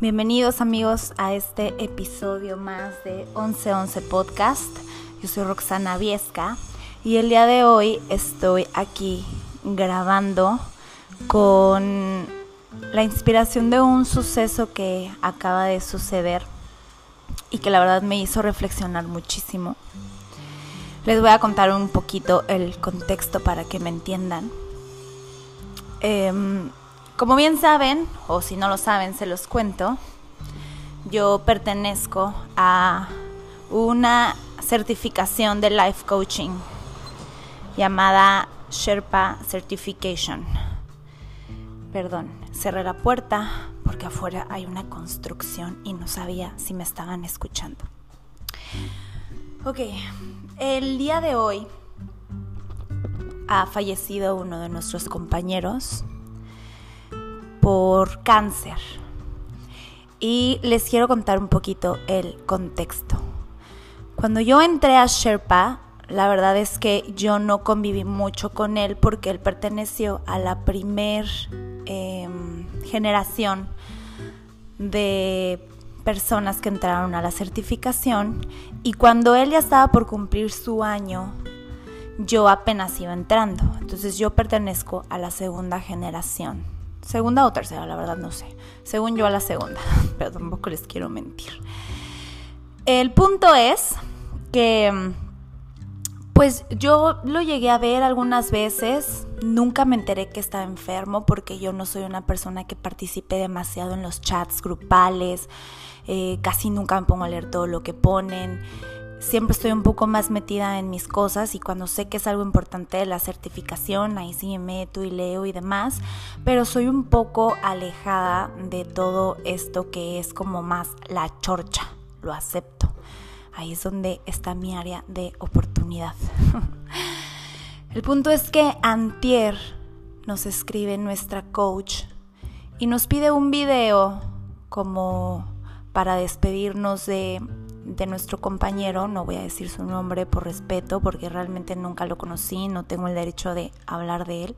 Bienvenidos amigos a este episodio más de 1111 Podcast. Yo soy Roxana Viesca y el día de hoy estoy aquí grabando con la inspiración de un suceso que acaba de suceder y que la verdad me hizo reflexionar muchísimo. Les voy a contar un poquito el contexto para que me entiendan. Em, como bien saben, o si no lo saben, se los cuento, yo pertenezco a una certificación de life coaching llamada Sherpa Certification. Perdón, cerré la puerta porque afuera hay una construcción y no sabía si me estaban escuchando. Ok, el día de hoy ha fallecido uno de nuestros compañeros por cáncer. Y les quiero contar un poquito el contexto. Cuando yo entré a Sherpa, la verdad es que yo no conviví mucho con él porque él perteneció a la primer em, generación de personas que entraron a la certificación y cuando él ya estaba por cumplir su año, yo apenas iba entrando. Entonces yo pertenezco a la segunda generación Segunda o tercera, la verdad no sé. Según yo a la segunda, pero tampoco les quiero mentir. El punto es que pues yo lo llegué a ver algunas veces, nunca me enteré que estaba enfermo porque yo no soy una persona que participe demasiado en los chats grupales, eh, casi nunca me pongo a todo lo que ponen siempre estoy un poco más metida en mis cosas y cuando sé que es algo importante la certificación, ahí sí me meto y leo y demás, pero soy un poco alejada de todo esto que es como más la chorcha, lo acepto. Ahí es donde está mi área de oportunidad. El punto es que Antier nos escribe nuestra coach y nos pide un video como para despedirnos de de nuestro compañero, no voy a decir su nombre por respeto, porque realmente nunca lo conocí, no tengo el derecho de hablar de él.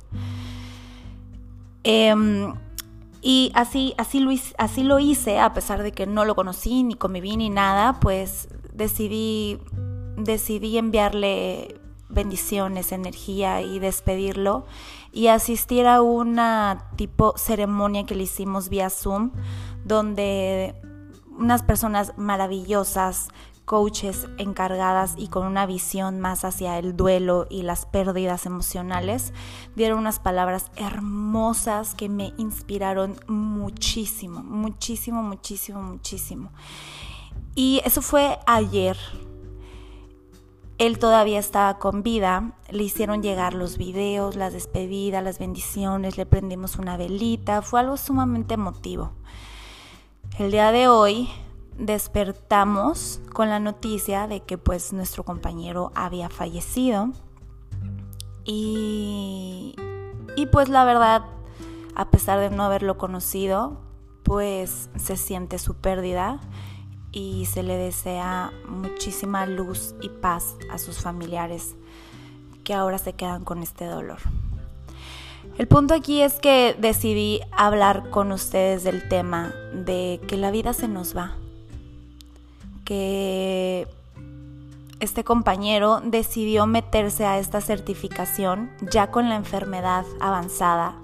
Em, y así, así, lo, así lo hice, a pesar de que no lo conocí, ni conviví, ni nada, pues decidí, decidí enviarle bendiciones, energía y despedirlo y asistir a una tipo ceremonia que le hicimos vía Zoom, donde unas personas maravillosas, coaches encargadas y con una visión más hacia el duelo y las pérdidas emocionales, dieron unas palabras hermosas que me inspiraron muchísimo, muchísimo, muchísimo, muchísimo. Y eso fue ayer. Él todavía estaba con vida, le hicieron llegar los videos, las despedidas, las bendiciones, le prendimos una velita, fue algo sumamente emotivo. El día de hoy despertamos con la noticia de que pues nuestro compañero había fallecido y, y pues la verdad, a pesar de no haberlo conocido, pues se siente su pérdida y se le desea muchísima luz y paz a sus familiares que ahora se quedan con este dolor. El punto aquí es que decidí hablar con ustedes del tema de que la vida se nos va. Que este compañero decidió meterse a esta certificación ya con la enfermedad avanzada,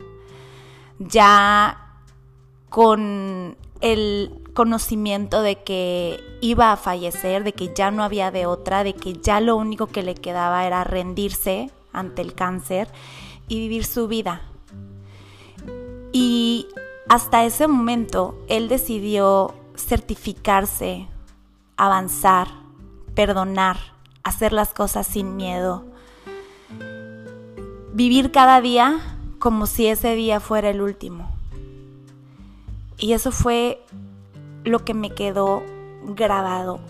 ya con el conocimiento de que iba a fallecer, de que ya no había de otra, de que ya lo único que le quedaba era rendirse ante el cáncer y vivir su vida. Y hasta ese momento él decidió certificarse, avanzar, perdonar, hacer las cosas sin miedo, vivir cada día como si ese día fuera el último. Y eso fue lo que me quedó grabado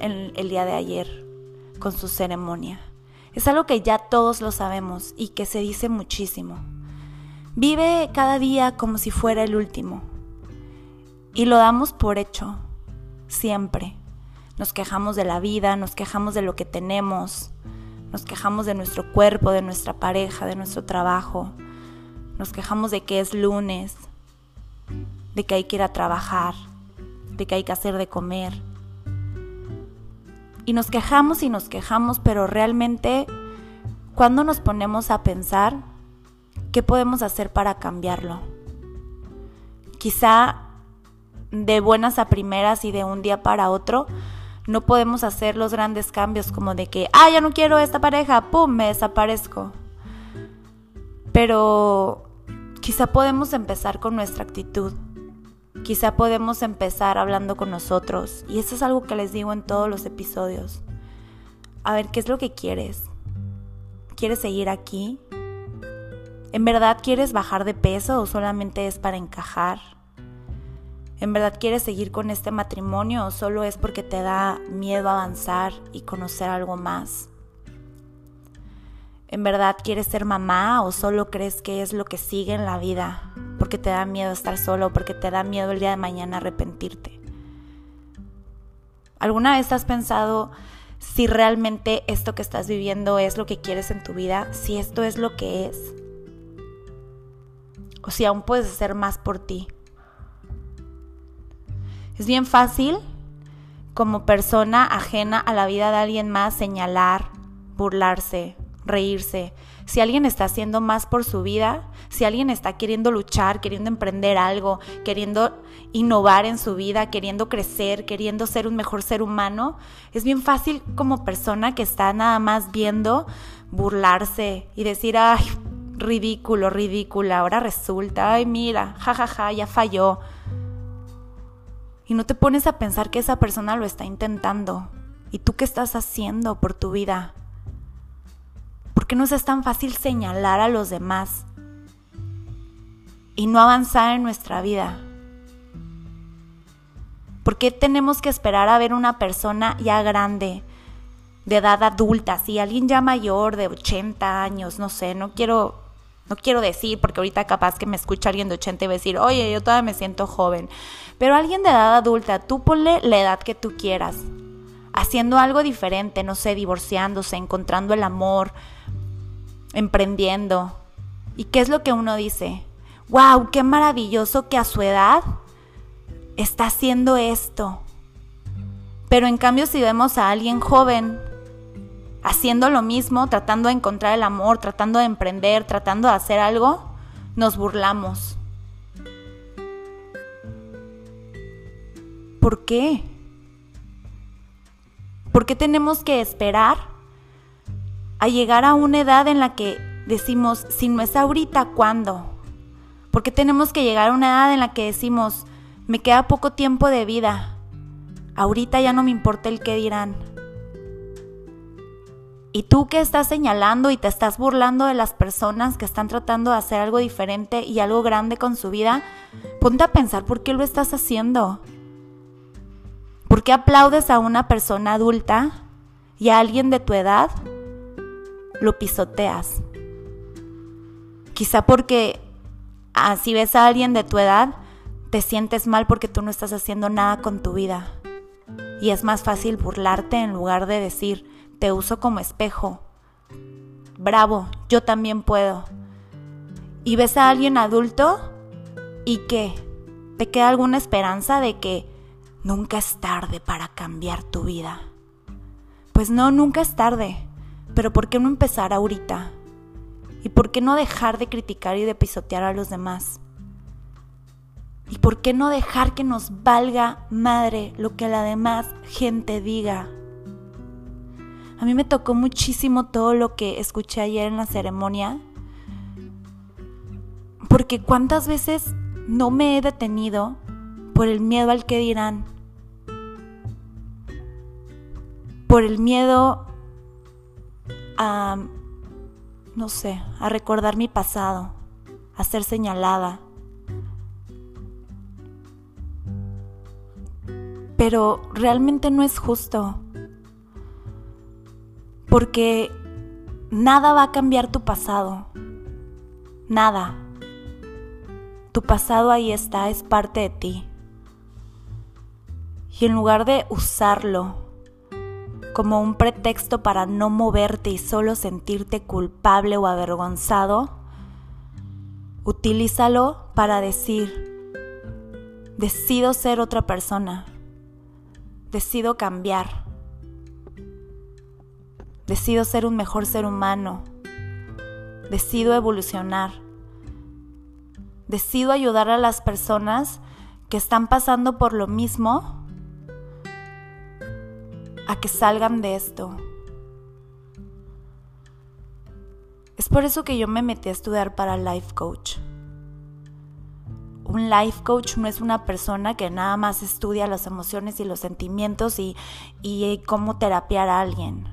en el día de ayer con su ceremonia. Es algo que ya todos lo sabemos y que se dice muchísimo. Vive cada día como si fuera el último. Y lo damos por hecho, siempre. Nos quejamos de la vida, nos quejamos de lo que tenemos, nos quejamos de nuestro cuerpo, de nuestra pareja, de nuestro trabajo, nos quejamos de que es lunes, de que hay que ir a trabajar, de que hay que hacer de comer. Y nos quejamos y nos quejamos, pero realmente cuando nos ponemos a pensar qué podemos hacer para cambiarlo. Quizá de buenas a primeras y de un día para otro no podemos hacer los grandes cambios como de que, ah, ya no quiero esta pareja, ¡pum!, me desaparezco. Pero quizá podemos empezar con nuestra actitud. Quizá podemos empezar hablando con nosotros. Y eso es algo que les digo en todos los episodios. A ver, ¿qué es lo que quieres? ¿Quieres seguir aquí? ¿En verdad quieres bajar de peso o solamente es para encajar? ¿En verdad quieres seguir con este matrimonio o solo es porque te da miedo avanzar y conocer algo más? ¿En verdad quieres ser mamá o solo crees que es lo que sigue en la vida porque te da miedo estar solo porque te da miedo el día de mañana arrepentirte? ¿Alguna vez has pensado si realmente esto que estás viviendo es lo que quieres en tu vida? Si esto es lo que es. O si aún puedes hacer más por ti. Es bien fácil como persona ajena a la vida de alguien más señalar, burlarse, reírse. Si alguien está haciendo más por su vida, si alguien está queriendo luchar, queriendo emprender algo, queriendo innovar en su vida, queriendo crecer, queriendo ser un mejor ser humano, es bien fácil como persona que está nada más viendo burlarse y decir, ay, ridículo, ridícula, ahora resulta, ay, mira, jajaja, ja, ja, ya falló y no te pones a pensar que esa persona lo está intentando. ¿Y tú qué estás haciendo por tu vida? ¿Por qué no es tan fácil señalar a los demás y no avanzar en nuestra vida? ¿Por qué tenemos que esperar a ver una persona ya grande, de edad adulta, si alguien ya mayor, de 80 años, no sé, no quiero, no quiero decir, porque ahorita capaz que me escucha alguien de 80 y va a decir, oye, yo todavía me siento joven. Pero alguien de edad adulta, tú ponle la edad que tú quieras, haciendo algo diferente, no sé, divorciándose, encontrando el amor, emprendiendo. ¿Y qué es lo que uno dice? ¡Wow! ¡Qué maravilloso que a su edad está haciendo esto! Pero en cambio si vemos a alguien joven haciendo lo mismo, tratando de encontrar el amor, tratando de emprender, tratando de hacer algo, nos burlamos. ¿Por qué? ¿Por qué tenemos que esperar a llegar a una edad en la que decimos, si no es ahorita, ¿cuándo? ¿Por qué tenemos que llegar a una edad en la que decimos, me queda poco tiempo de vida, ahorita ya no me importa el qué dirán? Y tú que estás señalando y te estás burlando de las personas que están tratando de hacer algo diferente y algo grande con su vida, ponte a pensar por qué lo estás haciendo. ¿Por qué aplaudes a una persona adulta y a alguien de tu edad lo pisoteas? Quizá porque ah, si ves a alguien de tu edad, te sientes mal porque tú no estás haciendo nada con tu vida. Y es más fácil burlarte en lugar de decir, te uso como espejo. Bravo, yo también puedo. Y ves a alguien adulto y qué? ¿Te queda alguna esperanza de que Nunca es tarde para cambiar tu vida. Pues no, nunca es tarde. Pero ¿por qué no empezar ahorita? ¿Y por qué no dejar de criticar y de pisotear a los demás? ¿Y por qué no dejar que nos valga madre lo que la demás gente diga? A mí me tocó muchísimo todo lo que escuché ayer en la ceremonia, porque cuántas veces no me he detenido por el miedo al que dirán, por el miedo a, no sé, a recordar mi pasado, a ser señalada. Pero realmente no es justo, porque nada va a cambiar tu pasado, nada. Tu pasado ahí está, es parte de ti. Y en lugar de usarlo como un pretexto para no moverte y solo sentirte culpable o avergonzado, utilízalo para decir, Decido ser otra persona. Decido cambiar. Decido ser un mejor ser humano. Decido evolucionar. Decido ayudar a las personas que están pasando por lo mismo a que salgan de esto. Es por eso que yo me metí a estudiar para life coach. Un life coach no es una persona que nada más estudia las emociones y los sentimientos y, y cómo terapiar a alguien.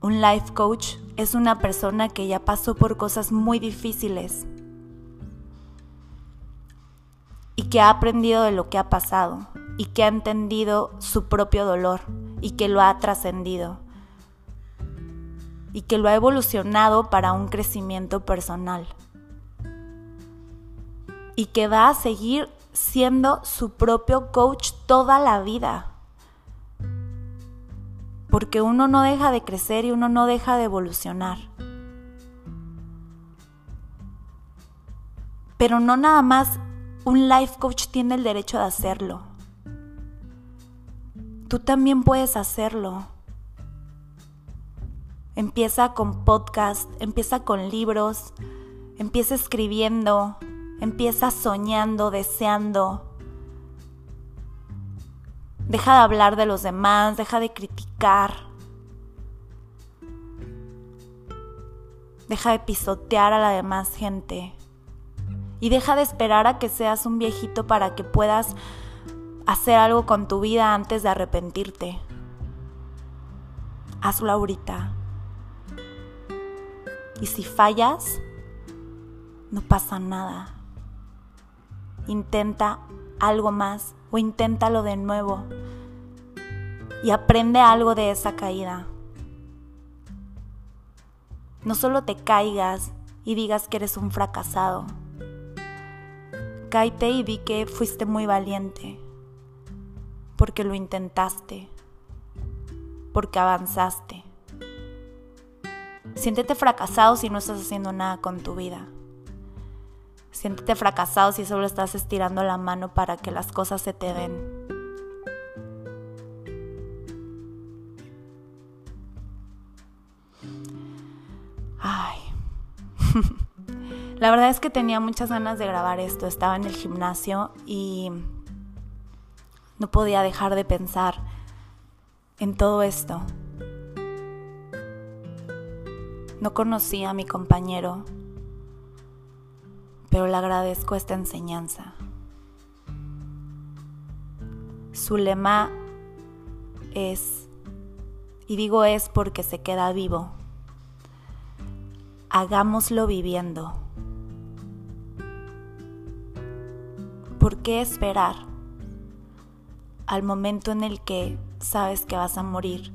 Un life coach es una persona que ya pasó por cosas muy difíciles y que ha aprendido de lo que ha pasado y que ha entendido su propio dolor y que lo ha trascendido y que lo ha evolucionado para un crecimiento personal y que va a seguir siendo su propio coach toda la vida. Porque uno no deja de crecer y uno no deja de evolucionar. Pero no nada más un life coach tiene el derecho de hacerlo. Tú también puedes hacerlo. Empieza con podcast, empieza con libros, empieza escribiendo, empieza soñando, deseando. Deja de hablar de los demás, deja de criticar. Deja de pisotear a la demás gente. Y deja de esperar a que seas un viejito para que puedas hacer algo con tu vida antes de arrepentirte. Hazlo ahorita. Y si fallas, no pasa nada. Intenta algo más o inténtalo de nuevo y aprende algo de esa caída. No solo te caigas y digas que eres un fracasado. Cáete y di que fuiste muy valiente, porque lo intentaste, porque avanzaste. Siéntete fracasado si no estás haciendo nada con tu vida. Siéntete fracasado si solo estás estirando la mano para que las cosas se te den. Ay. La verdad es que tenía muchas ganas de grabar esto. Estaba en el gimnasio y no podía dejar de pensar en todo esto. No conocía a mi compañero, pero le agradezco esta enseñanza. Su lema es, y digo es porque se queda vivo, hagámoslo viviendo. ¿Por qué esperar al momento en el que sabes que vas a morir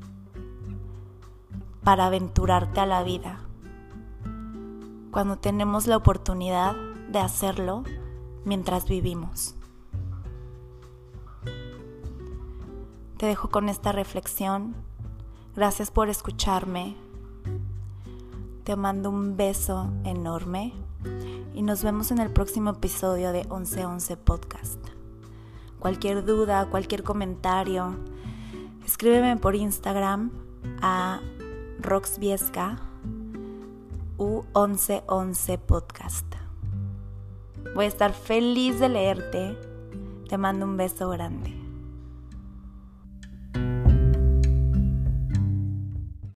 para aventurarte a la vida? Cuando tenemos la oportunidad de hacerlo mientras vivimos. Te dejo con esta reflexión. Gracias por escucharme. Te mando un beso enorme y nos vemos en el próximo episodio de 1111 Podcast. Cualquier duda, cualquier comentario, escríbeme por Instagram a roxviesca u1111 Podcast. Voy a estar feliz de leerte. Te mando un beso grande.